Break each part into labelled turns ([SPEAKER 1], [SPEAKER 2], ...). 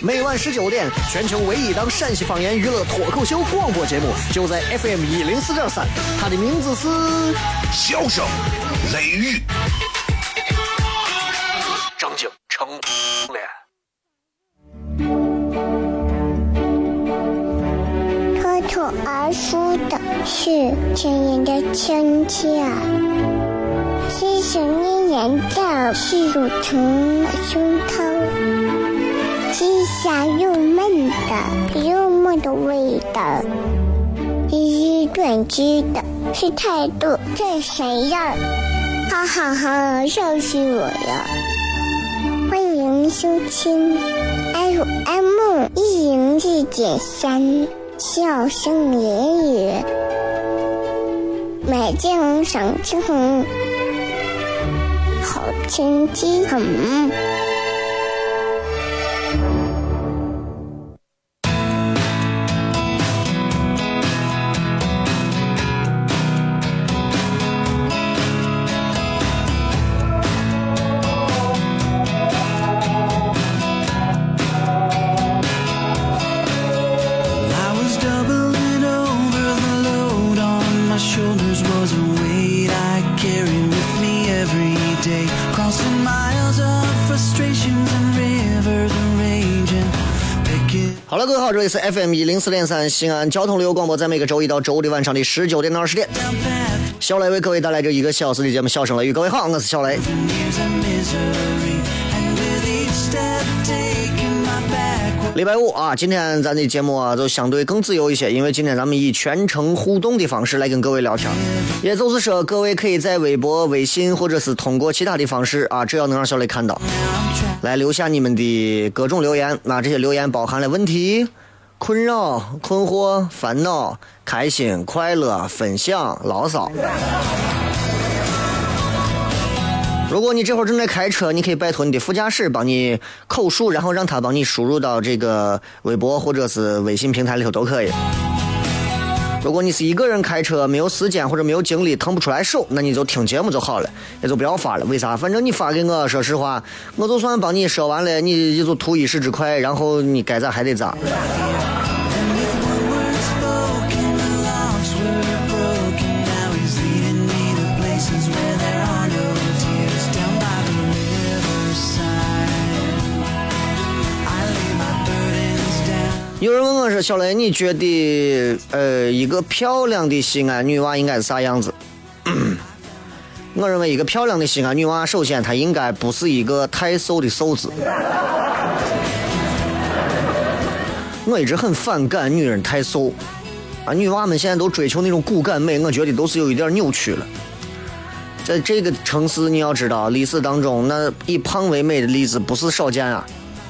[SPEAKER 1] 每晚十九点，全球唯一档陕西方言娱乐脱口秀广播节目，就在 FM 一零四点三。它的名字是《
[SPEAKER 2] 笑声雷雨》，
[SPEAKER 1] 张景成
[SPEAKER 3] 脸脱口。而说的是亲人的亲切，细细腻黏的是乳成的胸膛，鸡下又嫩的幽默的味道，一一断句的是态度这谁呀？哈哈哈，笑死我了！欢迎收听 FM 一零四点三。笑声言语，美景赏青红，好天气很。
[SPEAKER 1] FM 一零四点三西安交通旅游广播，在每个周一到周五的晚上的十九点到二十点，小雷为各位带来这一个小时的节目《笑声雷雨》。各位好，我是小雷。礼拜五啊，今天咱的节目啊就相对更自由一些，因为今天咱们以全程互动的方式来跟各位聊天，也就是说，各位可以在微博、微信或者是通过其他的方式啊，只要能让小雷看到。来留下你们的各种留言，那这些留言包含了问题、困扰、困惑、烦恼、开心、快乐、分享、牢骚。如果你这会儿正在开车，你可以拜托你的副驾驶帮你口述，然后让他帮你输入到这个微博或者是微信平台里头都可以。如果你是一个人开车，没有时间或者没有精力，腾不出来手，那你就听节目就好了，也就不要发了。为啥？反正你发给我，说实话，我就算帮你说完了，你也就图一时之快，然后你该咋还得咋。：“小雷，你觉得呃，一个漂亮的西安女娃应该是啥样子？”我认为一个漂亮的西安女娃，首先她应该不是一个太瘦的瘦子。我一直很反感女人太瘦啊，女娃们现在都追求那种骨感美，我觉得都是有一点扭曲了。在这个城市，你要知道，历史当中那以胖为美的例子不是少见啊，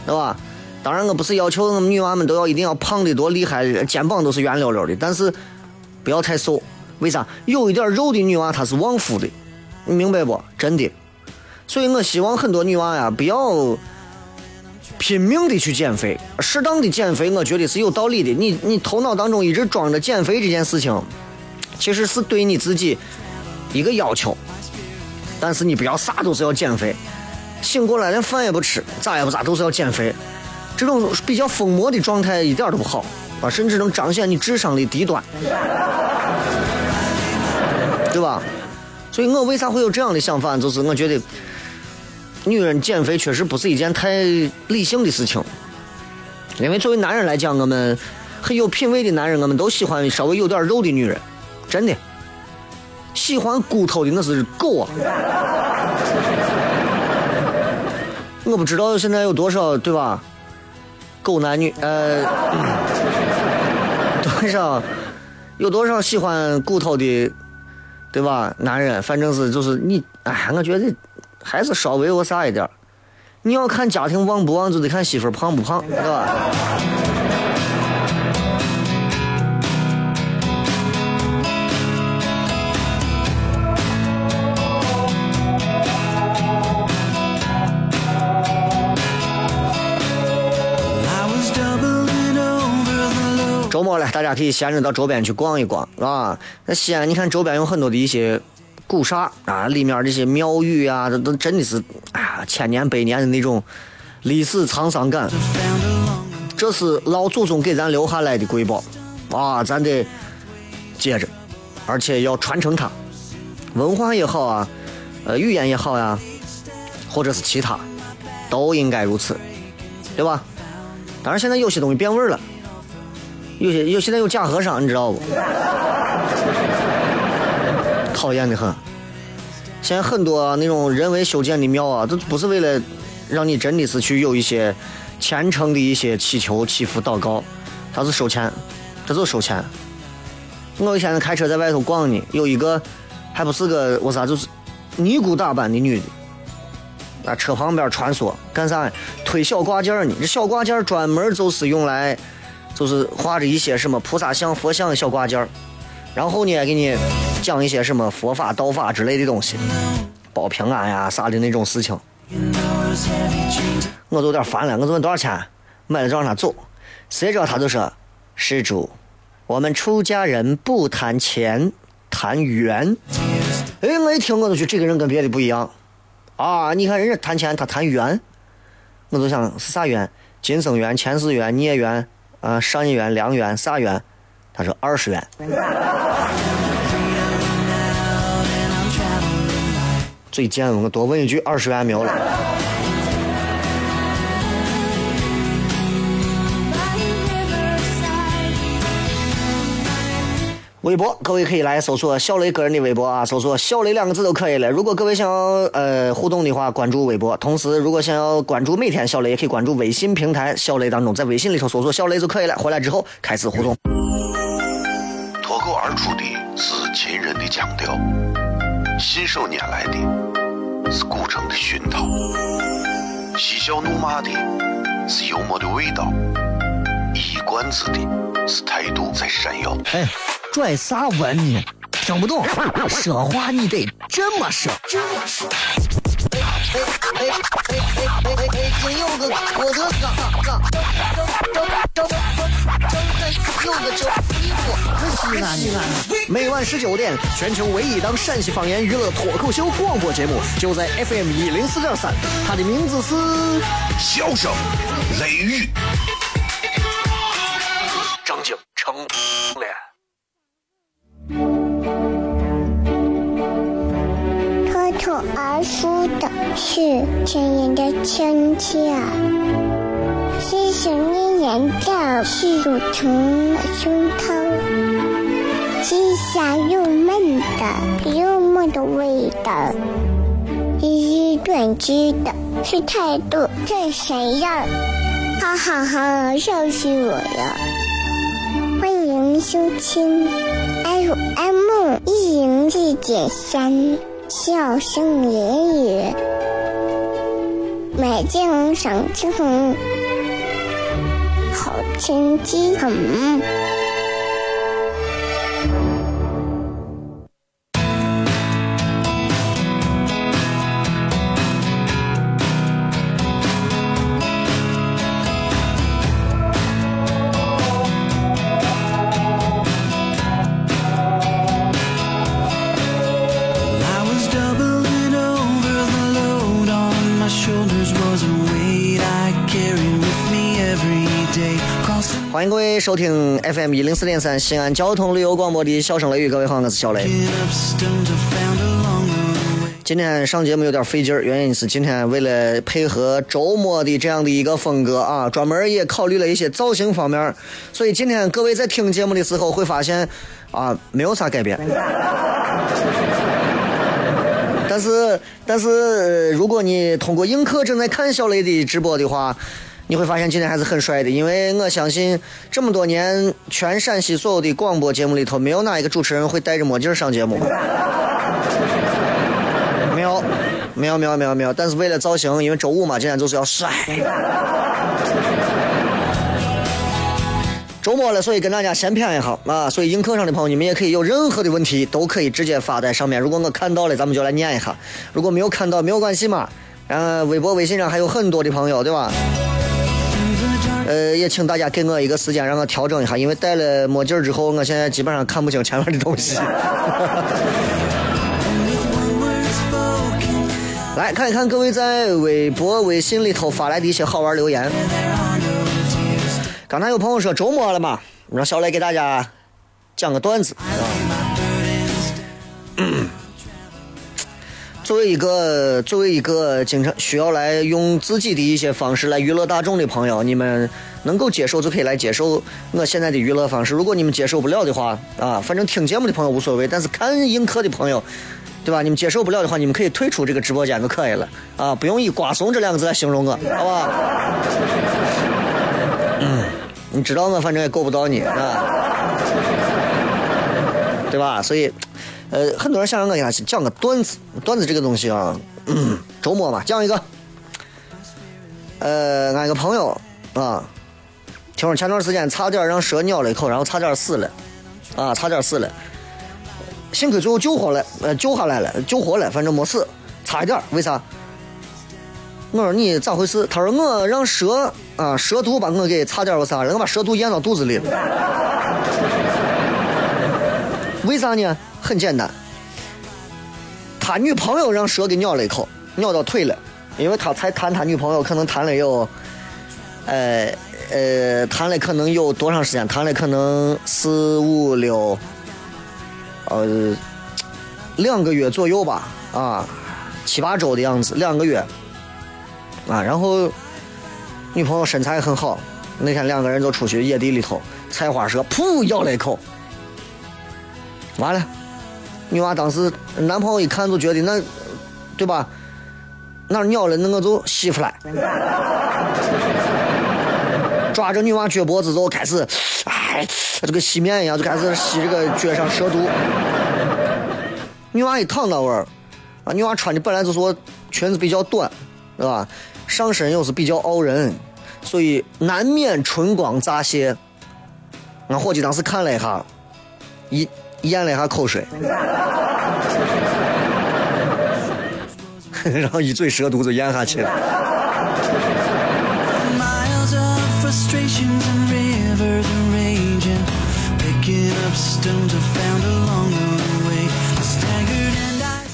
[SPEAKER 1] 对吧？当然，我不是要求我们女娃们都要一定要胖的多厉害，肩膀都是圆溜溜的，但是不要太瘦。为啥？有一点肉的女娃她是旺夫的，你明白不？真的。所以我希望很多女娃呀，不要拼命的去减肥，适当的减肥，我觉得是有道理的。你你头脑当中一直装着减肥这件事情，其实是对你自己一个要求。但是你不要啥都是要减肥，醒过来连饭也不吃，咋也不咋都是要减肥。这种比较疯魔的状态一点都不好啊，甚至能彰显你智商的低端，对吧？所以我为啥会有这样的想法？就是我觉得，女人减肥确实不是一件太理性的事情。因为作为男人来讲，我们很有品位的男人，我们都喜欢稍微有点肉的女人，真的。喜欢骨头的那是狗啊！我不知道现在有多少，对吧？狗男女，呃，多少有多少喜欢骨头的，对吧？男人，反正是就是你，哎，我觉得还是稍微我啥一点你要看家庭旺不旺，就得看媳妇胖不胖，对吧？末了，大家可以闲着到周边去逛一逛，啊。那西安，你看周边有很多的一些古刹啊，里面这些庙宇啊，这都真的是啊，千年百年的那种历史沧桑感。这是老祖宗给咱留下来的瑰宝，啊，咱得接着，而且要传承它。文化也好啊，呃，语言也好呀，或者是其他，都应该如此，对吧？当然，现在有些东西变味了。有些有现在有假和尚，你知道不？讨厌的很。现在很多那种人为修建的庙啊，都不是为了让你真的是去有一些虔诚的一些祈求、祈福、祷告，他是收钱，他就收钱。我以前开车在外头逛呢，有一个还不是个我啥，就是尼姑打扮的女的，在车旁边穿梭干啥？推小挂件呢？这小挂件专门就是用来。就是画着一些什么菩萨像、佛像的小挂件儿然后呢，给你讲一些什么佛法、道法之类的东西，保平安呀啥的那种事情。我都有点烦了，我就问多少钱，买了就让他走。谁知道他就说：“施主，我们出家人不谈钱，谈缘。”哎，我一听我就觉得这个人跟别的不一样啊！你看人家谈钱，他谈缘，我就想是啥缘？今生缘、前世缘、孽缘。啊，上一元、两元、三元？他说二十元。最贱，我多问一句，二十元没有了。微博，各位可以来搜索小雷个人的微博啊，搜索“小雷”两个字都可以了。如果各位想要呃互动的话，关注微博。同时，如果想要关注每天小雷，也可以关注微信平台“小雷”当中，在微信里头搜索“小雷”就可以了。回来之后开始互动。
[SPEAKER 2] 脱口而出的是秦人的腔调，信手拈来的是古城的熏陶，嬉笑怒骂的是幽默的味道，一冠子的是态度在闪耀。
[SPEAKER 4] 哎。拽啥文呢？听不懂，说话你得这么说。哎哎哎哎哎哎哎！哎哎哎哎哎哎哎哎哎哎哎哎哎
[SPEAKER 1] 每晚十九点，全球唯一档陕西方言娱乐脱口秀广播节目，就在 FM 一零四点三，它的名字是《
[SPEAKER 2] 笑声雷雨》，
[SPEAKER 1] 张景成。脸。
[SPEAKER 3] 而说的是亲人的亲切，细细念念的是乳成的胸膛，细下又闷的幽默的味道，一语断句的是态度是谁呀？哈哈哈，笑死我了！欢迎收听 FM 一零四点三。笑声言语，美景赏秋红，好天气很。
[SPEAKER 1] 收听 FM 一零四点三西安交通旅游广播的笑声雷雨，各位好，我是小雷。今天上节目有点费劲儿，原因是今天为了配合周末的这样的一个风格啊，专门也考虑了一些造型方面，所以今天各位在听节目的时候会发现啊，没有啥改变。但是，但是如果你通过映客正在看小雷的直播的话。你会发现今天还是很帅的，因为我相信这么多年全陕西所有的广播节目里头，没有哪一个主持人会戴着墨镜上节目。没有，没有没有没有没有，但是为了造型，因为周五嘛，今天就是要帅。周末了，所以跟大家闲谝一下啊！所以映客上的朋友，你们也可以有任何的问题，都可以直接发在上面。如果我看到了，咱们就来念一下；如果没有看到，没有关系嘛。然后，微博、微信上还有很多的朋友，对吧？呃，也请大家给我一个时间，让我调整一下，因为戴了墨镜之后，我现在基本上看不清前面的东西。来看一看各位在微博、微信里头发来的一些好玩留言。刚才有朋友说周末了嘛，让小雷给大家讲个段子。作为一个作为一个经常需要来用自己的一些方式来娱乐大众的朋友，你们能够接受就可以来接受我现在的娱乐方式。如果你们接受不了的话，啊，反正听节目的朋友无所谓，但是看映客的朋友，对吧？你们接受不了的话，你们可以退出这个直播间就可以了，啊，不用以瓜怂这两个字来形容我，好吧？嗯。你知道我反正也够不到你啊，对吧？所以，呃，很多人想让我给他讲个段子，段子这个东西啊，周末嘛，讲一个。呃，俺一个朋友啊，听说前段时间差点让蛇咬了一口，然后差点死了，啊，差点死了，幸亏最后救活了，呃，救下来了，救活了，反正没死，差一点，为啥？我说你咋回事？他说我让蛇啊蛇毒把我给差点我啥了，我把蛇毒咽到肚子里了。为啥呢？很简单，他女朋友让蛇给咬了一口，咬到腿了。因为他才谈他女朋友，可能谈了有，呃呃，谈了可能有多长时间？谈了可能四五六，呃，两个月左右吧，啊，七八周的样子，两个月。啊，然后女朋友身材很好，那天两个人就出去野地里头采花蛇，噗咬了一口，完了，女娃当时男朋友一看就觉得那，对吧？那尿了那我就吸出来，抓着女娃脚脖子就开始，哎，这个洗面一样就开始洗这个脚上蛇毒。女娃一躺那会儿，啊，女娃穿的本来就说裙子比较短，是吧？上身又是比较傲人，所以难免春光乍泄。俺伙计当时看了一下，一咽了一下口水，然后一嘴蛇毒就咽下去了。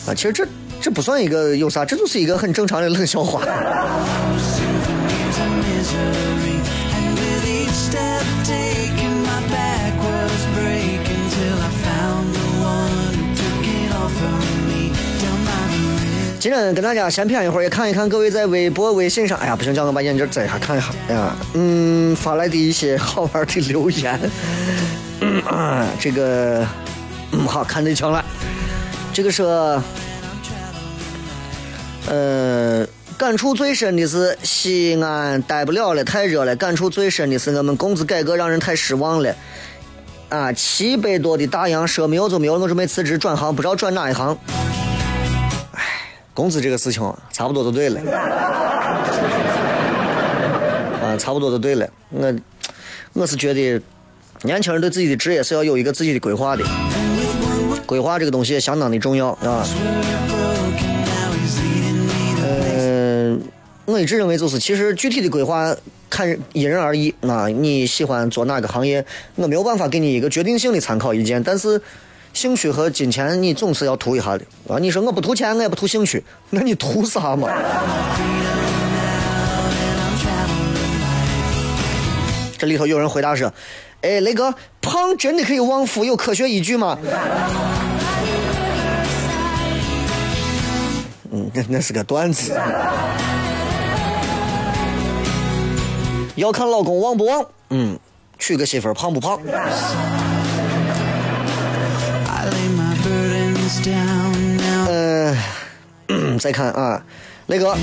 [SPEAKER 1] 啊，其实这。这不算一个有啥，这就是一个很正常的冷笑话。今天跟大家闲谝一会儿，也看一看各位在微博、微信上，哎呀，不行，叫我把眼镜摘下看一下。哎呀，嗯，发来的一些好玩的留言。啊，这个，嗯，好看得清了。这个是。呃，感触最深的是西安待不了了，太热了。感触最深的是我们工资改革让人太失望了。啊，七百多的大洋说没有就没有，我准备辞职转行，不知道转哪一行。唉，工资这个事情差不多就对了。啊，差不多就 对了。我我是觉得，年轻人对自己的职业是要有一个自己的规划的。规划这个东西也相当的重要，啊。我一直认为，就是其实具体的规划看因人而异。啊你喜欢做哪个行业，我没有办法给你一个决定性的参考意见。但是，兴趣和金钱你总是要图一下的啊！你说我不图钱，我也不图兴趣，那你图啥嘛？这里头有人回答说：“哎，雷哥，胖真的可以旺夫？有科学依据吗？” 嗯，那那是个段子。要看老公旺不旺，嗯，娶个媳妇胖不胖？嗯，再看啊，那个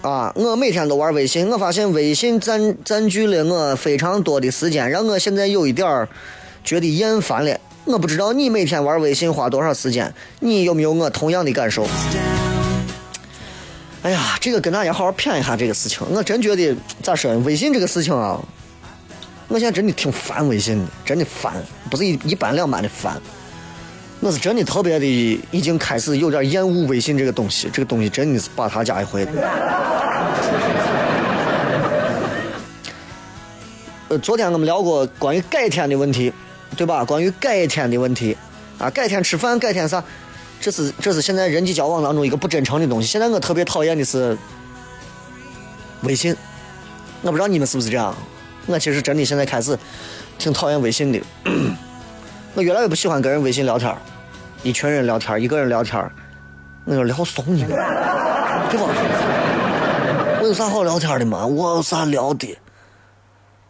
[SPEAKER 1] 啊，我每天都玩微信，我发现微信占占据了我非常多的时间，让我现在有一点儿觉得厌烦了。我不知道你每天玩微信花多少时间，你有没有我同样的感受？哎呀，这个跟大家好好谝一下这个事情。我真觉得咋说呢？微信这个事情啊，我现在真的挺烦微信的，真的烦，不是一一般两般的烦。我是真的特别的，已经开始有点厌恶微信这个东西。这个东西真的是把他家一回。呃，昨天我们聊过关于改天的问题，对吧？关于改天的问题，啊，改天吃饭，改天啥？这是这是现在人际交往当中一个不真诚的东西。现在我特别讨厌的是微信，我不知道你们是不是这样。我其实真的现在开始挺讨厌微信的。我越来越不喜欢跟人微信聊天一群人聊天一个人聊天我说聊怂你们，对吧？我有啥好聊天的嘛？我有啥聊的？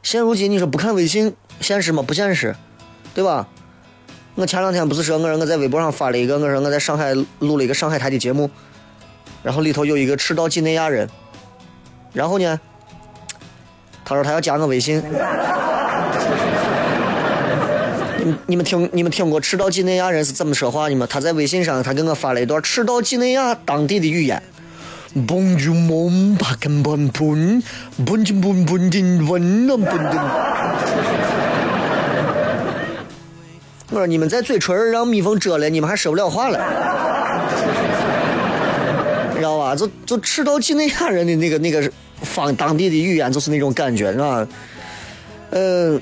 [SPEAKER 1] 现如今你说不看微信现实吗？不现实，对吧？我前两天不是说我说我在微博上发了一个，我说我在上海录了一个上海台的节目，然后里头有一个赤道几内亚人，然后呢，他说他要加我微信。你们听你们听过赤道几内亚人是怎么说话的吗？他在微信上他给我发了一段赤道几内亚当地的语言。Bonjour mon paquet bon pun, bonjour bon bon din bon bon din。我说你们在嘴唇让蜜蜂蛰了，你们还说不了话了，你知道吧？就就赤道几内亚人的那个那个方当地的语言，就是那种感觉，是吧？呃，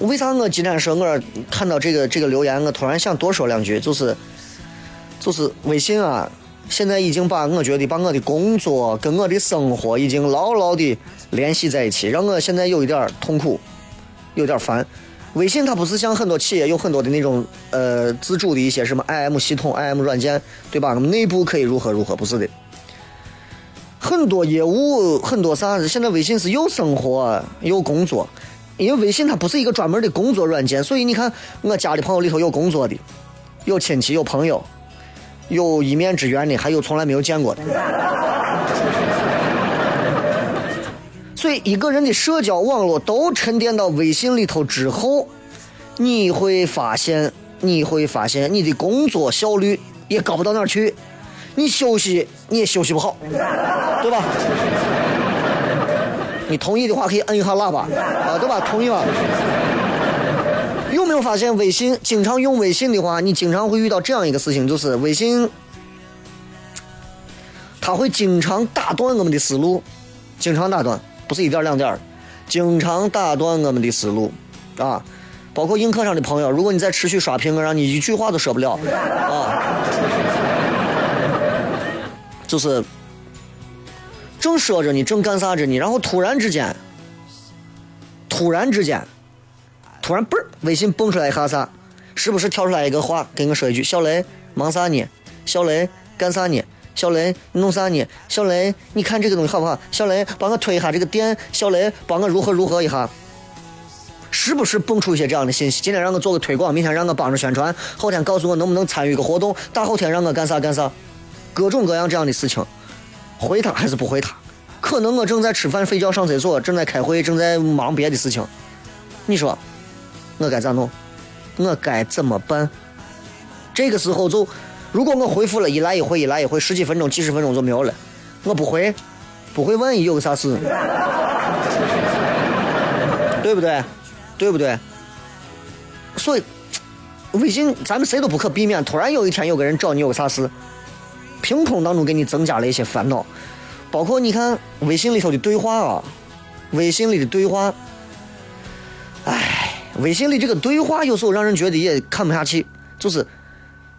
[SPEAKER 1] 为啥我今天说我看到这个这个留言，我突然想多说两句，就是就是微信啊。现在已经把我觉得把我的工作跟我的生活已经牢牢的联系在一起，让我现在有一点痛苦，有点烦。微信它不是像很多企业有很多的那种呃自主的一些什么 IM 系统、IM 软件，对吧？我们内部可以如何如何，不是的。很多业务很多啥子，现在微信是又生活又工作，因为微信它不是一个专门的工作软件，所以你看我家里朋友里头有工作的，有亲戚有朋友。有一面之缘的，还有从来没有见过的。所以，一个人的社交网络都沉淀到微信里头之后，你会发现，你会发现你的工作效率也高不到哪儿去，你休息你也休息不好，对吧？你同意的话可以摁一下喇叭，啊，对吧？同意吧？有没有发现微信？经常用微信的话，你经常会遇到这样一个事情，就是微信，它会经常打断我们的思路，经常打断，不是一点两点经常打断我们的思路，啊，包括映客上的朋友，如果你再持续刷屏，我让你一句话都说不了，啊，就是正说着你，正干啥着你，然后突然之间，突然之间。突然，嘣儿，微信蹦出来一下啥？时不时跳出来一个话，跟我说一句：“小雷，忙啥呢？小雷，干啥呢？小雷，弄啥呢？小雷，你看这个东西好不好？小雷，帮我推一下这个店。小雷，帮我如何如何一下？时不时蹦出一些这样的信息？今天让我做个推广，明天让我帮着宣传，后天告诉我能不能参与个活动，大后天让我干啥干啥？各种各样这样的事情，回他还是不回他？可能我正在吃饭、睡觉、上厕所，正在开会，正在忙别的事情。你说？我该咋弄？我该怎么办？这个时候就，如果我回复了一来一回，一来一回，十几分钟、几十分钟就没有了。我不回，不回，万一有个啥事，对不对？对不对？所以，微信咱们谁都不可避免，突然有一天有个人找你有个啥事，凭空当中给你增加了一些烦恼。包括你看微信里头的对话啊，微信里的对话，唉。微信里这个对话有时候让人觉得也看不下去，就是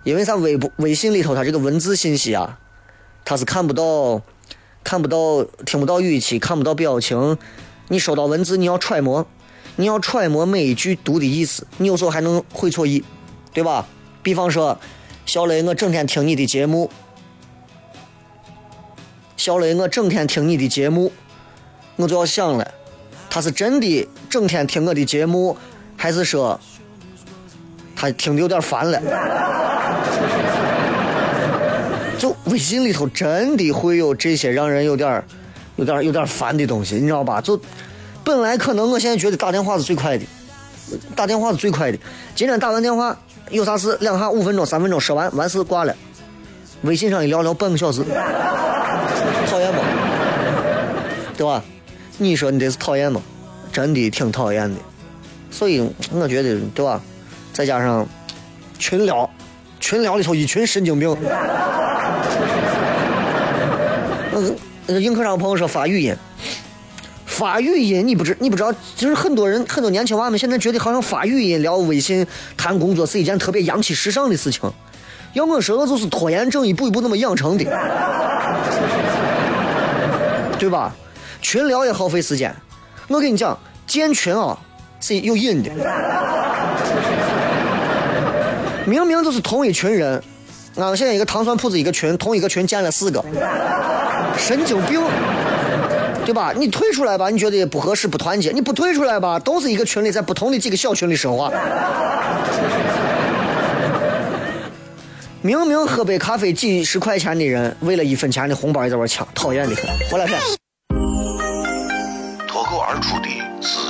[SPEAKER 1] 因为啥？微博、微信里头它这个文字信息啊，它是看不到、看不到、听不到语气、看不到表情。你收到文字，你要揣摩，你要揣摩每一句读的意思。你有时候还能会错意，对吧？比方说，小雷，我整天听你的节目。小雷，我整天听你的节目，我就要想了，他是真的整天听我的节目。还是说，他听的有点烦了，就微信里头真的会有这些让人有点、有点、有点烦的东西，你知道吧？就本来可能我现在觉得打电话是最快的，打电话是最快的。今天打完电话有啥事，两下五分钟、三分钟说完，完事挂了。微信上一聊聊半个小时，对吧？你说你这是讨厌吗？真的挺讨厌的。所以我觉得，对吧？再加上群聊，群聊里头一群神经病。那个那个映客上朋友说发语音，发语音你不知你不知道，就是很多人很多年轻娃们现在觉得好像发语音聊微信谈工作是一件特别洋气时尚的事情。要我说，我就是拖延症一步一步那么养成的，对吧？群聊也耗费时间。我跟你讲，建群啊是有瘾的。明明就是同一群人，俺现在一个糖蒜铺子一个群，同一个群建了四个，神经病，对吧？你退出来吧，你觉得不合适不团结，你不退出来吧，都是一个群里，在不同的几个小群里说话。明明喝杯咖啡几十块钱的人，为了一分钱的红包也在玩抢，讨厌的很。回来片。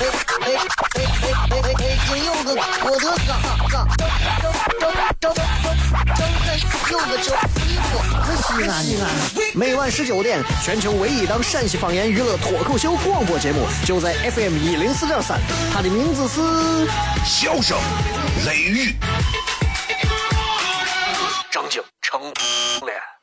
[SPEAKER 4] 哎哎哎！北京有个郭德纲，张张张张有个叫西瓜，西安西安。
[SPEAKER 1] 每晚十九点，全球唯一档陕西方言娱乐脱口秀广播节目，就在 FM 一零四点三，它的名字是《
[SPEAKER 2] 笑声雷雨》，
[SPEAKER 1] 张景成脸。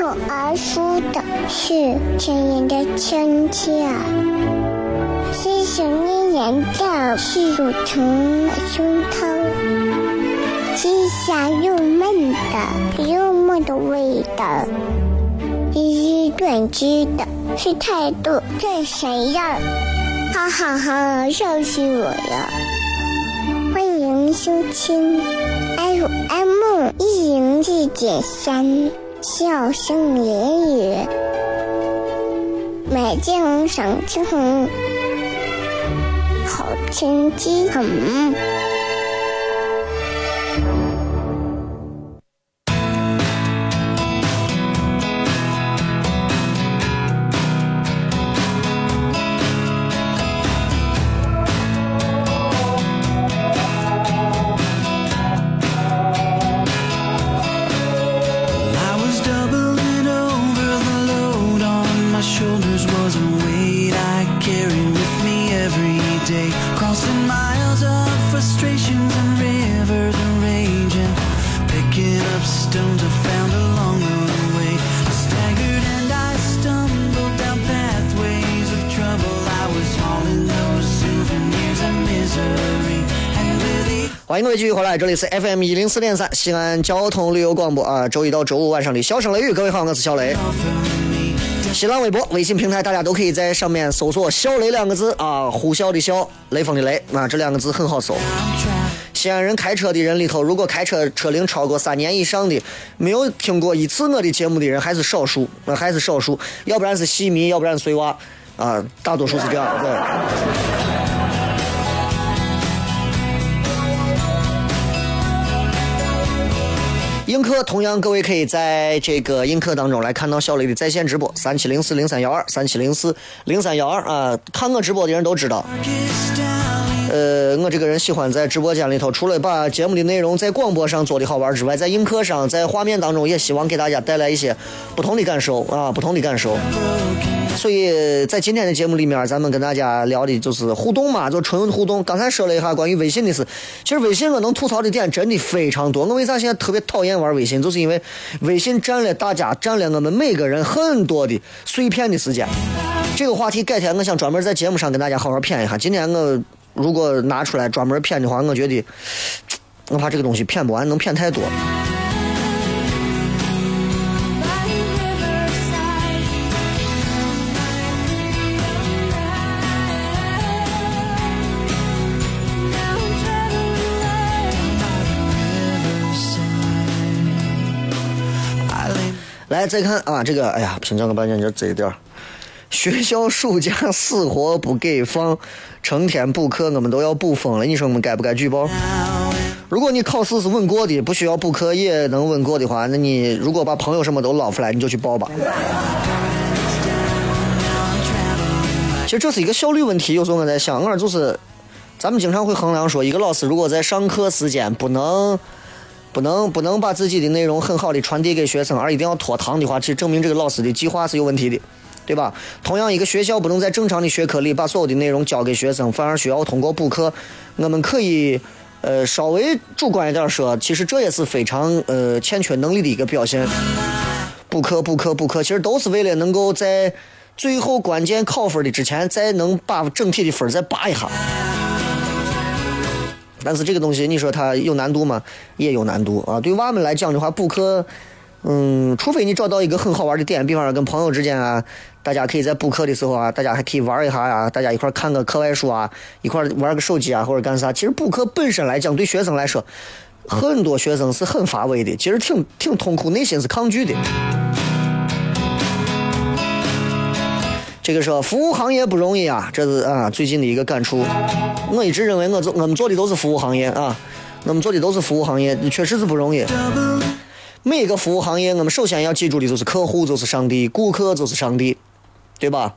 [SPEAKER 3] 口而出的是亲人的亲切，是想念念的是乳成的胸膛，是香又闷的幽默的味道，一语断句的是态度这谁呀？哈哈哈，笑死我了！欢迎收听 FM 一零四点三。笑声言语，美景赏晴，好天气很。
[SPEAKER 1] 回来，这里是 FM 一零四点三西安交通旅游广播啊，周一到周五晚上的笑声雷雨，各位好，我是小雷。新浪微博、微信平台，大家都可以在上面搜索“小雷”两个字啊，呼啸的啸，雷锋的雷啊，这两个字很好搜。西安人开车的人里头，如果开车车龄超过三年以上的，没有听过一次我的节目的人，还是少数，那还是少数，要不然是戏迷，要不然是碎娃啊，大多数是这样对。映客同样，各位可以在这个映客当中来看到小雷的在线直播，三七零四零三幺二，三七零四零三幺二啊！看我直播的人都知道，呃，我这个人喜欢在直播间里头，除了把节目的内容在广播上做的好玩之外，在映客上，在画面当中也希望给大家带来一些不同的感受啊，不同的感受。所以在今天的节目里面，咱们跟大家聊的就是互动嘛，就纯互动。刚才说了一下关于微信的事，其实微信我能吐槽的点真的非常多。我为啥现在特别讨厌玩微信？就是因为微信占了大家，占了我们每个人很多的碎片的时间。这个话题改天我想专门在节目上跟大家好好谝一下。今天我如果拿出来专门骗的话，我觉得 我怕这个东西骗不完，能骗太多。来，再看啊，这个，哎呀，屏障个半天就这一点学校暑假死活不给放，成天补课，我们都要补疯了。你说我们该不该举报？如果你考试是稳过的，不需要补课也能稳过的话，那你如果把朋友什么都捞出来，你就去报吧。其实这是一个效率问题。有时候我在想，我就是，咱们经常会衡量说，一个老师如果在上课时间不能。不能不能把自己的内容很好的传递给学生，而一定要拖堂的话，其实证明这个老师的计划是有问题的，对吧？同样，一个学校不能在正常的学科里把所有的内容教给学生，反而需要通过补课。我们可以，呃，稍微主观一点说，其实这也是非常呃欠缺能力的一个表现。补课补课补课，其实都是为了能够在最后关键考分的之前，再能把整体的分再拔一下。但是这个东西，你说它有难度吗？也有难度啊！对娃们来讲的话，补课，嗯，除非你找到一个很好玩的点，比方说跟朋友之间啊，大家可以在补课的时候啊，大家还可以玩一下呀，大家一块看个课外书啊，一块玩个手机啊，或者干啥。其实补课本身来讲，对学生来说，很多学生是很乏味的，其实挺挺痛苦，内心是抗拒的。这个说服务行业不容易啊，这是啊最近的一个感触。我一直认为我做我们做的都是服务行业啊，我们做的都是服务行业，确实是不容易。每个服务行业，我们首先要记住的就是客户就是上帝，顾客就是上帝，对吧？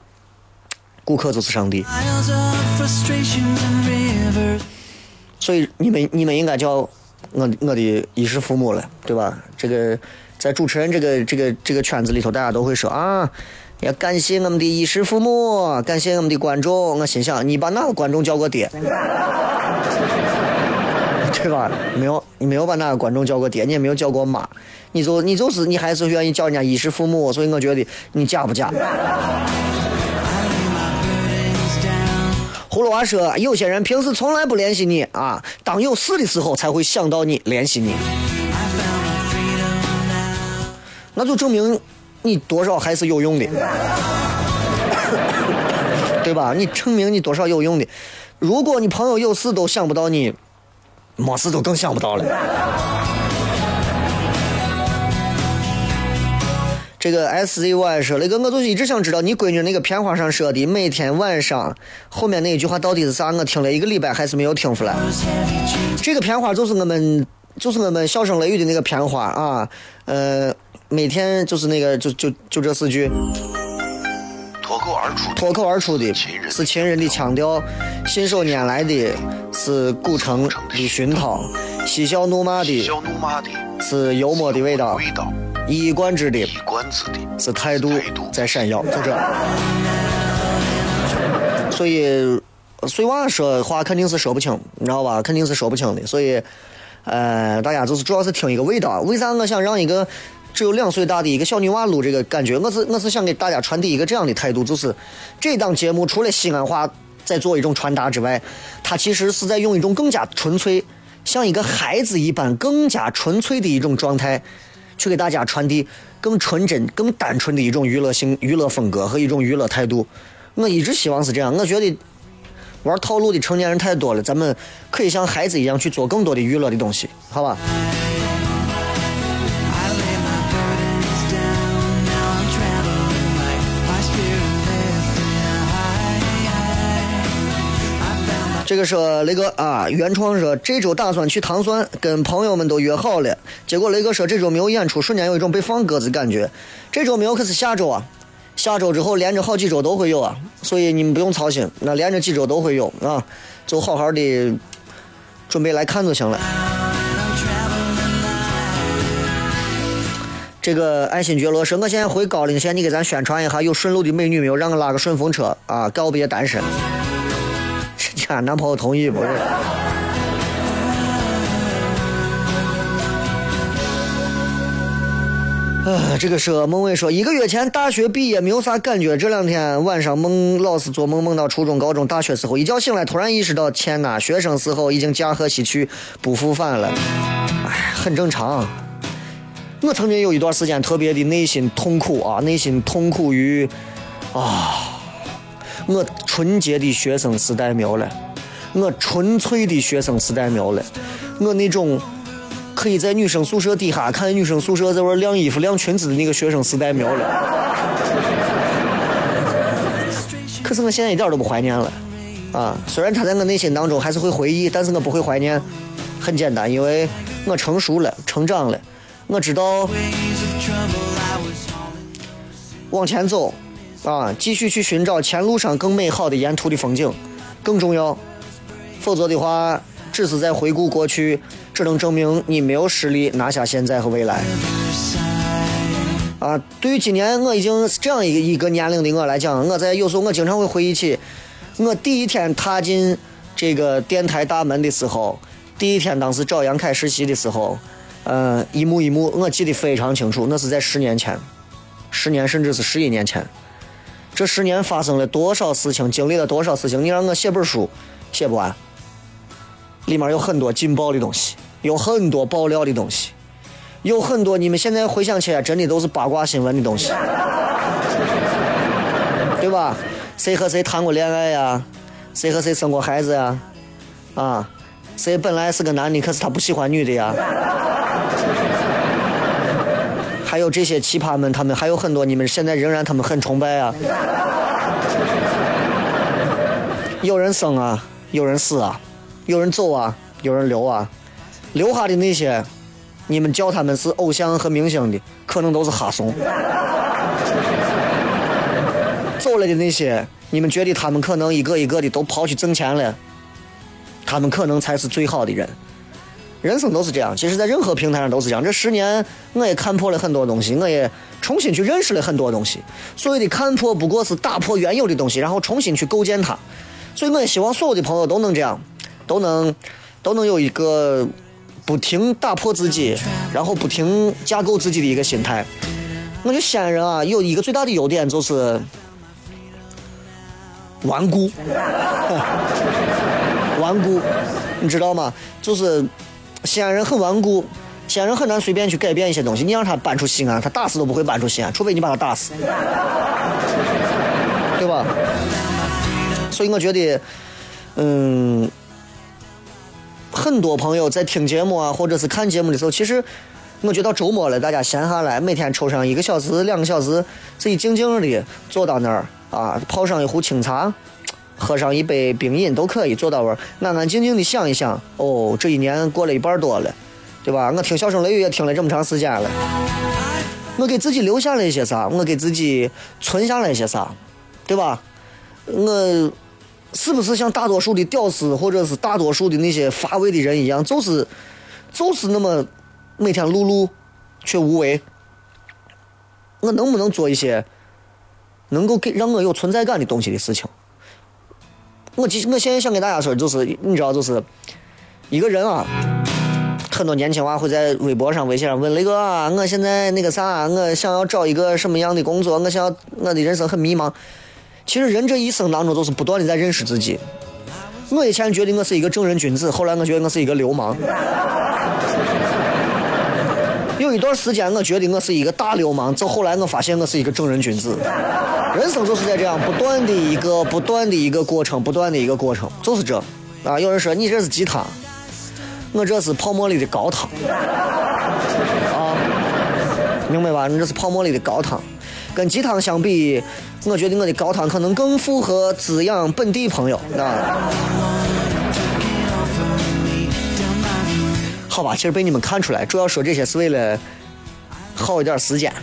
[SPEAKER 1] 顾客就是上帝。所以你们你们应该叫我我的衣食父母了，对吧？这个在主持人这个这个这个圈子里头，大家都会说啊。要感谢我们的衣食父母，感谢我们的观众。我心想，你把哪个观众叫过爹？对吧？没有，你没有把哪个观众叫过爹，你也没有叫过妈。你就你就是你还是愿意叫人家衣食父母，所以我觉得你假不假？葫芦娃说，有些人平时从来不联系你啊，当有事的时候才会想到你联系你，那就证明。你多少还是有用的，对吧？你证明你多少有用的。如果你朋友有事都想不到你，没事就更想不到了。这个 SZY 说那个，我就一直想知道你闺女那个片花上说的每天晚上后面那一句话到底是啥？我听了一个礼拜还是没有听出来。这个片花就是我们就是我们笑声雷雨的那个片花啊，呃。每天就是那个，就就就这四句，
[SPEAKER 2] 口而出，
[SPEAKER 1] 脱口而出的是秦人的腔调，信手拈来的是古城的熏陶，嬉笑怒骂的是幽默的味道，一以贯之的是态度在闪耀，就这。所以，碎娃说话肯定是说不清，你知道吧？肯定是说不清的。所以，呃，大家就是主要是听一个味道。为啥我想让一个？只有两岁大的一个小女娃录这个感觉，我是我是想给大家传递一个这样的态度，就是这档节目除了西安话在做一种传达之外，它其实是在用一种更加纯粹，像一个孩子一般更加纯粹的一种状态，去给大家传递更纯真、更单纯的一种娱乐性、娱乐风格和一种娱乐态度。我一直希望是这样，我觉得玩套路的成年人太多了，咱们可以像孩子一样去做更多的娱乐的东西，好吧？这个说雷哥啊，原创说这周打算去唐酸，跟朋友们都约好了。结果雷哥说这周没有演出，瞬间有一种被放鸽子感觉。这周没有，可是下周啊，下周之后连着好几周都会有啊，所以你们不用操心，那连着几周都会有啊，就好好的准备来看就行了。这个爱新觉罗说，我现在回高陵县，你给咱宣传一下有顺路的美女没有？让我拉个顺风车啊，告别单身。俺男朋友同意不是？啊，这个是孟伟说，一个月前大学毕业没有啥感觉，这两天晚上梦老是做梦，梦到初中、高中、大学时候，一觉醒来突然意识到，天呐，学生时候已经驾鹤西去，不复返了。哎，很正常。我曾经有一段时间特别的内心痛苦啊，内心痛苦于啊。我纯洁的学生时代没有了，我纯粹的学生时代没有了，我那种可以在女生宿舍底下看女生宿舍在玩晾衣服、晾裙子的那个学生时代没有了。可是我现在一点都不怀念了，啊，虽然他在我内心当中还是会回忆，但是我不会怀念。很简单，因为我成熟了，成长了，我知道往前走，啊，继续去寻找前路上更美好的沿途的风景更重要。否则的话，只是在回顾过去，只能证明你没有实力拿下现在和未来。啊，对于今年我已经是这样一个一个年龄的我来讲，我在有时候我经常会回忆起我第一天踏进这个电台大门的时候。第一天，当时找杨凯实习的时候，嗯，一幕一幕，我记得非常清楚。那是在十年前，十年甚至是十一年前。这十年发生了多少事情，经历了多少事情？你让我写本书，写不完。里面有很多劲爆的东西，有很多爆料的东西，有很多你们现在回想起来真的都是八卦新闻的东西，对吧？谁和谁谈过恋爱呀？谁和谁生过孩子呀？啊？谁本来是个男的，可是他不喜欢女的呀？还有这些奇葩们，他们还有很多，你们现在仍然他们很崇拜啊。有人生啊，有人死啊，有人走啊，有人留啊。留下的那些，你们叫他们是偶像和明星的，可能都是哈怂。走了的那些，你们觉得他们可能一个一个的都跑去挣钱了。他们可能才是最好的人，人生都是这样。其实，在任何平台上都是这样。这十年，我也看破了很多东西，我也重新去认识了很多东西。所谓的看破，不过是打破原有的东西，然后重新去构建它。所以，我也希望所有的朋友都能这样，都能都能有一个不停打破自己，然后不停架构自己的一个心态。我觉得西安人啊，有一个最大的优点就是顽固。顽固，你知道吗？就是西安人很顽固，西安人很难随便去改变一些东西。你让他搬出西安，他打死都不会搬出西安，除非你把他打死，对吧？所以我觉得，嗯，很多朋友在听节目啊，或者是看节目的时候，其实我觉得周末了，大家闲下来，每天抽上一个小时、两个小时，自己静静的坐到那儿啊，泡上一壶清茶。喝上一杯冰饮都可以，坐到位，安安静静的想一想。哦，这一年过了一半多了，对吧？我听小声雷雨也听了这么长时间了，我给自己留下了一些啥？我给自己存下了一些啥？对吧？我是不是像大多数的屌丝，或者是大多数的那些乏味的人一样，就是就是那么每天碌碌却无为？我能不能做一些能够给让我有存在感的东西的事情？我其实我现在想给大家说，就是你知道，就是一个人啊，很多年轻娃会在微博上、微信上问雷哥啊，我现在那个啥，我想要找一个什么样的工作？我想要我的人生很迷茫。其实人这一生当中都是不断的在认识自己。我以前觉得我是一个正人君子，后来我觉得我是一个流氓。一段时间，我觉得我是一个大流氓，到后来我发现我是一个正人君子。人生就是在这样不断的一个、不断的一个过程，不断的一个过程，就是这。啊，有人说你这是鸡汤，我这是泡沫里的高汤。啊，明白吧？你这是泡沫里的高汤，跟鸡汤相比，我觉得我的高汤可能更符合滋养本地朋友。啊。好吧，其实被你们看出来，主要说这些是为了好一点时间，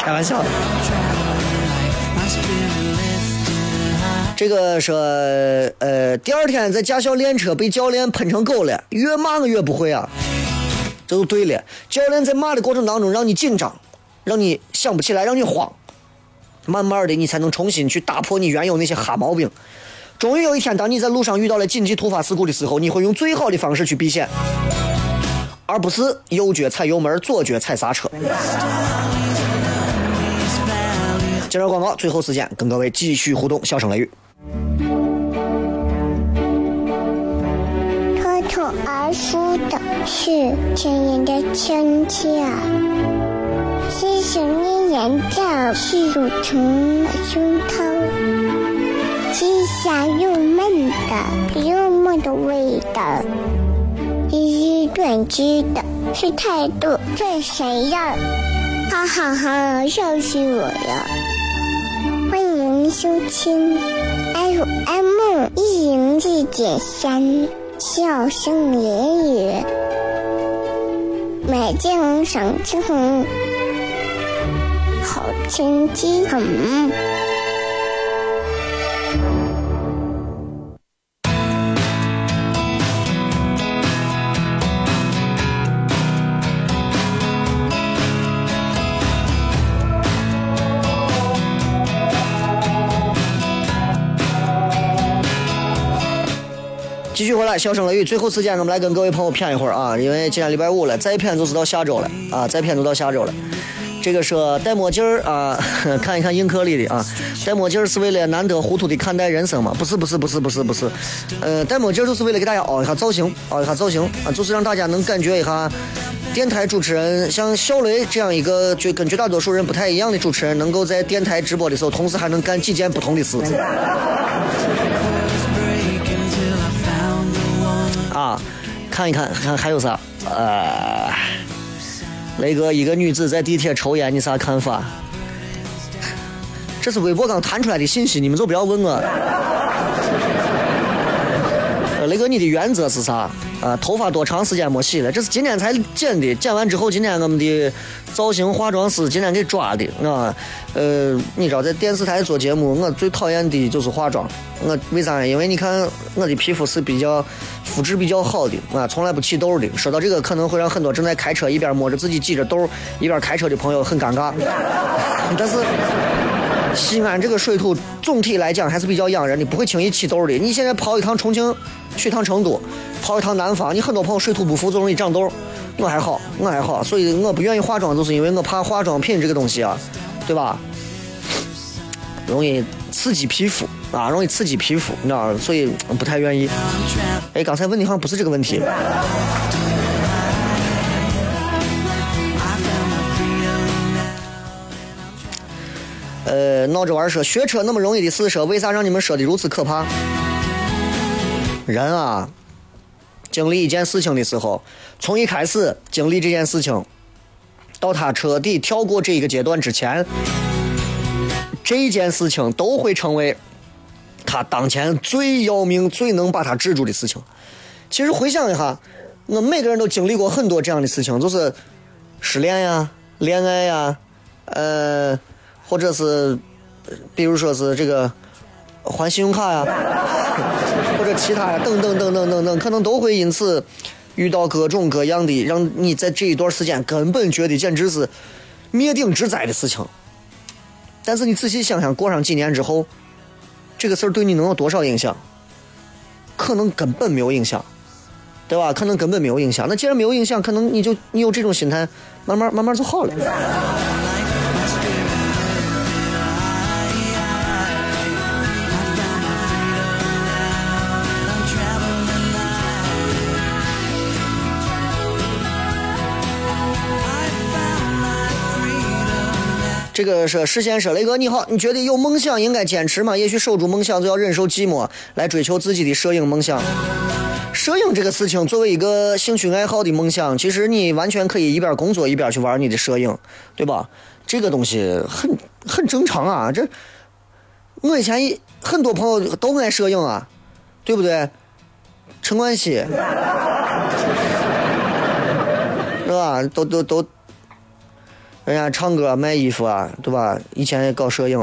[SPEAKER 1] 开玩笑的。这个说，呃，第二天在驾校练车被教练喷成狗了，越骂我越不会啊，这就对了。教练在骂的过程当中让你紧张，让你想不起来，让你慌，慢慢的你才能重新去打破你原有那些哈毛病。终于有一天，当你在路上遇到了紧急突发事故的时候，你会用最好的方式去避险。而不是右脚踩油门，左脚踩刹车。接着广告，最后时间跟各位继续互动，笑声雷雨。
[SPEAKER 3] 脱口而出的是亲人的亲切，是想念人的是乳虫胸膛，是香又闷的又闷的味道。一是断肢的，是态度这谁呀？哈哈哈，笑死我了！欢迎收听 FM 一零一点三，笑声言语，美景赏之红，好天气很。
[SPEAKER 1] 笑声雷雨，最后时间我们来跟各位朋友谝一会儿啊，因为今天礼拜五了，再谝就是到下周了啊，再谝就到下周了。这个说戴墨镜儿啊，看一看映客里的啊，戴墨镜儿是为了难得糊涂的看待人生吗？不是，不是，不是，不是，不是，呃，戴墨镜儿就是为了给大家凹一下造型，凹一下造型啊，就是让大家能感觉一下，电台主持人像小雷这样一个就跟绝大多数人不太一样的主持人，能够在电台直播的时候，同时还能干几件不同的事。看一看，看还有啥？呃，雷哥，一个女子在地铁抽烟，你啥看法？这是微博刚弹出来的信息，你们就不要问我。雷哥，你的原则是啥？啊，头发多长时间没洗了？这是今天才剪的，剪完之后，今天我们的造型化妆师今天给抓的啊。呃，你知道在电视台做节目，我最讨厌的就是化妆。我为啥？因为你看我的皮肤是比较肤质比较好的啊，从来不起痘的。说到这个，可能会让很多正在开车一边摸着自己挤着痘一边开车的朋友很尴尬。但是西安这个水土总体来讲还是比较养人的，不会轻易起痘的。你现在跑一趟重庆，去趟成都，跑一趟南方，你很多朋友水土不服就容易长痘。我还好，我还好，所以我不愿意化妆，就是因为我怕化妆品这个东西啊，对吧？容易刺激皮肤啊，容易刺激皮肤，你知道所以不太愿意。哎，刚才问的好像不是这个问题。呃，闹着玩说学车那么容易的事，说为啥让你们说的如此可怕？人啊，经历一件事情的时候，从一开始经历这件事情，到他彻底跳过这一个阶段之前。这件事情都会成为他当前最要命、最能把他制住的事情。其实回想一下，我每个人都经历过很多这样的事情，就是失恋呀、恋爱呀，呃，或者是比如说是这个还信用卡呀，或者其他呀，等等等等等等，可能都会因此遇到各种各样的让你在这一段时间根本觉得简直是灭顶之灾的事情。但是你仔细想想，过上几年之后，这个事儿对你能有多少影响？可能根本没有影响，对吧？可能根本没有影响。那既然没有影响，可能你就你有这种心态，慢慢慢慢就好了。这个是事先说，雷哥你好，你觉得有梦想应该坚持吗？也许守住梦想就要忍受寂寞，来追求自己的摄影梦想。摄影这个事情，作为一个兴趣爱好的梦想，其实你完全可以一边工作一边去玩你的摄影，对吧？这个东西很很正常啊。这我以前很多朋友都爱摄影啊，对不对？陈冠希，是吧？都都都。人家唱歌卖衣服啊，对吧？以前也搞摄影，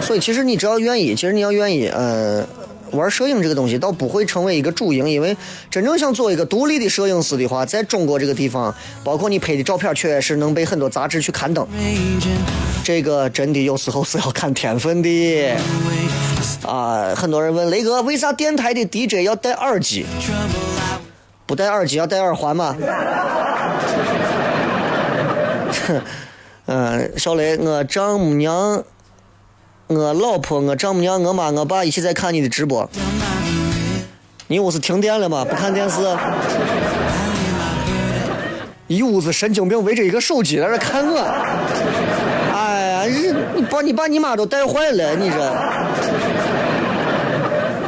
[SPEAKER 1] 所以其实你只要愿意，其实你要愿意，呃，玩摄影这个东西倒不会成为一个主营，因为真正想做一个独立的摄影师的话，在中国这个地方，包括你拍的照片，确实能被很多杂志去刊登。这个真的有时候是要看天分的。啊，很多人问雷哥，为啥电台的 DJ 要戴耳机？不戴耳机要戴耳环吗？嗯，小雷，我丈母娘、我老婆、我丈母娘、我妈、我爸一起在看你的直播。你屋是停电了吗？不看电视？一屋子神经病围着一个手机在那看我。哎呀，你把你爸你妈都带坏了，你这。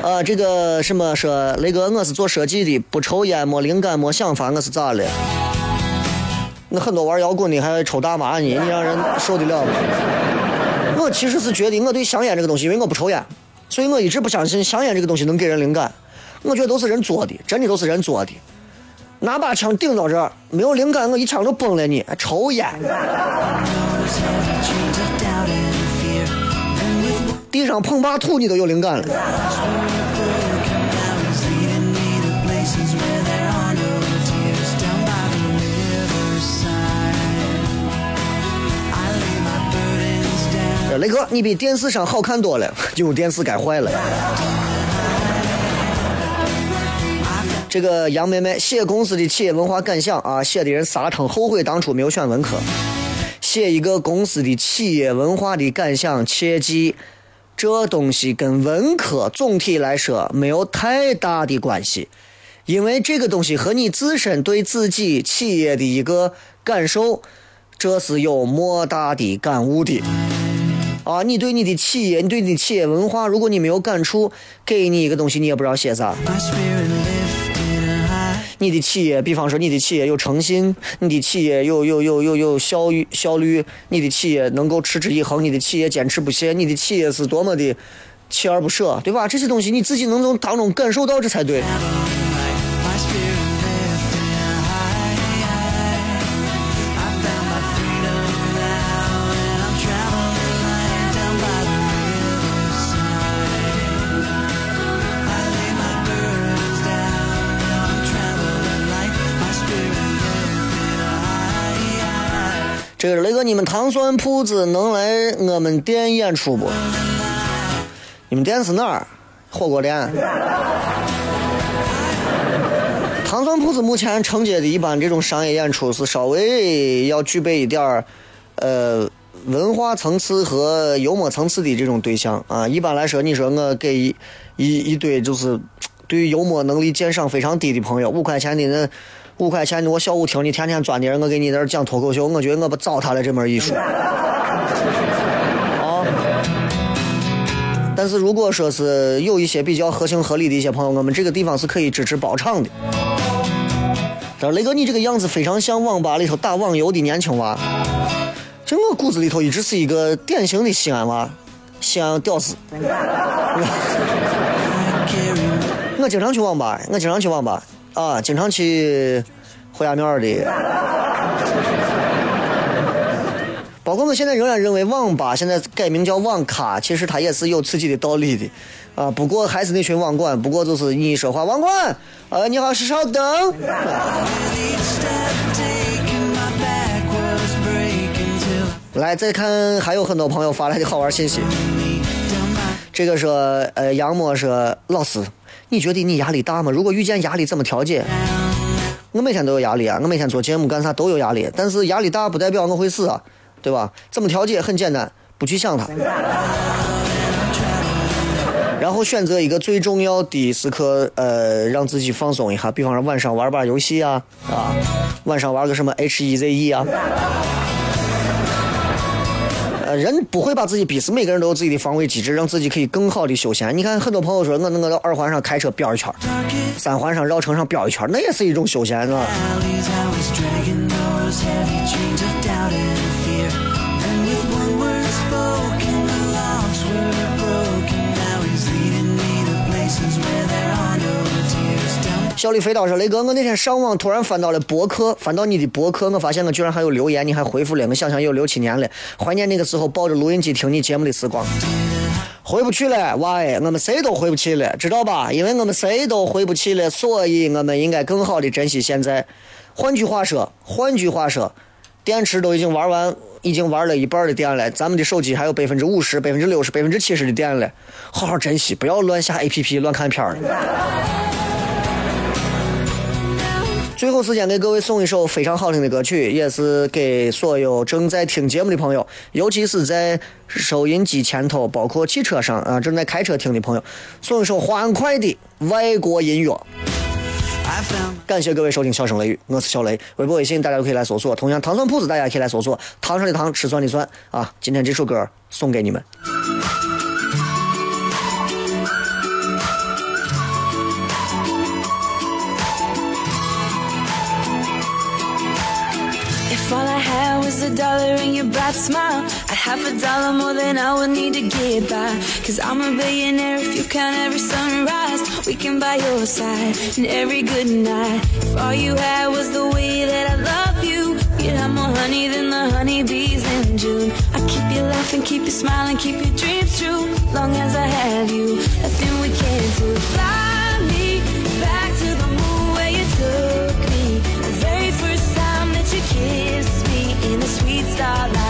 [SPEAKER 1] 啊，这个什么说雷哥，我是做设计的，不抽烟，没灵感，没想法，我是咋了？那很多玩摇滚的还抽大麻呢，你让人受得了吗？我其实是觉得，我对香烟这个东西，因为我不抽烟，所以我一直不相信香烟这个东西能给人灵感。我觉得都是人做的，真的都是人做的。拿把枪顶到这儿，没有灵感，我一枪就崩了你。还抽烟，地上碰把土，你都有灵感了。雷哥，你比电视上好看多了，进入电视该坏了。这个杨妹妹写公司的企业文化感想啊，写的人撒称后悔当初没有选文科。写一个公司的企业文化的感想，切记这东西跟文科总体来说没有太大的关系，因为这个东西和你自身对自己企业的一个感受，这是有莫大的感悟的。啊，你对你的企业，你对你的企业文化，如果你没有感触，给你一个东西，你也不知道写啥。你的企业，比方说你的企业有诚信，你的企业有有有有有效率效率，你的企业能够持之以恒，你的企业坚持不懈，你的企业是多么的锲而不舍，对吧？这些东西你自己能从当中感受到，这才对。这个雷哥，你们糖蒜铺子能来我们店演出不？你们店是哪儿？火锅店。糖蒜铺子目前承接的一般这种商业演出是稍微要具备一点儿，呃，文化层次和幽默层次的这种对象啊。一般来说，你说我给一一一堆就是对于幽默能力鉴赏非常低的朋友，五块钱的那。五块钱的我小舞厅，你天天钻的人，我给你在这讲脱口秀，我觉得我不糟蹋了这门艺术。啊！但是如果说是有一些比较合情合理的一些朋友，我们这个地方是可以支持包场的。但是雷哥，你这个样子非常像网吧里头打网游的年轻娃。就我骨子里头一直是一个典型的西安娃，西安屌丝。我经常去网吧，我经常去网吧。啊，经常去胡家庙的，包括我现在仍然认为网吧现在改名叫网咖，其实它也是有自己的道理的。啊，不过还是那群网管，不过就是你说话，网管，呃，你好，是稍等。来，再看还有很多朋友发来的好玩信息。这个说，呃，杨默说，老师。你觉得你压力大吗？如果遇见压力怎么调节？我每天都有压力啊！我每天做节目干啥都有压力，但是压力大不代表我会死啊，对吧？怎么调节？很简单，不去想它，然后选择一个最重要的时刻，呃，让自己放松一下。比方说晚上玩把游戏啊，啊，晚上玩个什么 H E Z E 啊。呃，人不会把自己逼死，每个人都有自己的防卫机制，让自己可以更好的休闲。你看，很多朋友说我那个到二环上开车飙一圈，三环上绕城上飙一圈，那也是一种休闲，是吧？小李飞刀说：“雷哥，我那天上网突然翻到了博客，翻到你的博客，我发现我居然还有留言，你还回复了。我想想有六七年了，怀念那个时候抱着录音机听你节目的时光。回不去了，why？我们谁都回不去了，知道吧？因为我们谁都回不去了，所以我们应该更好的珍惜现在。换句话说，换句话说，电池都已经玩完，已经玩了一半的电了，咱们的手机还有百分之五十、百分之六十、百分之七十的电了，好好珍惜，不要乱下 APP、乱看片儿。”最后时间给各位送一首非常好听的歌曲，也是给所有正在听节目的朋友，尤其是在收音机前头，包括汽车上啊正在开车听的朋友，送一首欢快的外国音乐。感谢各位收听《笑声雷雨》，我是小雷，微博、微信大家都可以来搜索。同样，糖蒜铺子大家也可以来搜索，糖上的糖，吃蒜的蒜啊。今天这首歌送给你们。
[SPEAKER 5] Dollar in your bright smile, I'd have a dollar more than I would need to get by. Cause I'm a billionaire if you count every sunrise. We can buy your side and every good night. If all you had was the way that I love you, you'd have more honey than the honeybees in June. I keep you laughing, keep you smiling, keep your dreams true. Long as I have you, nothing we can't do. Fly starlight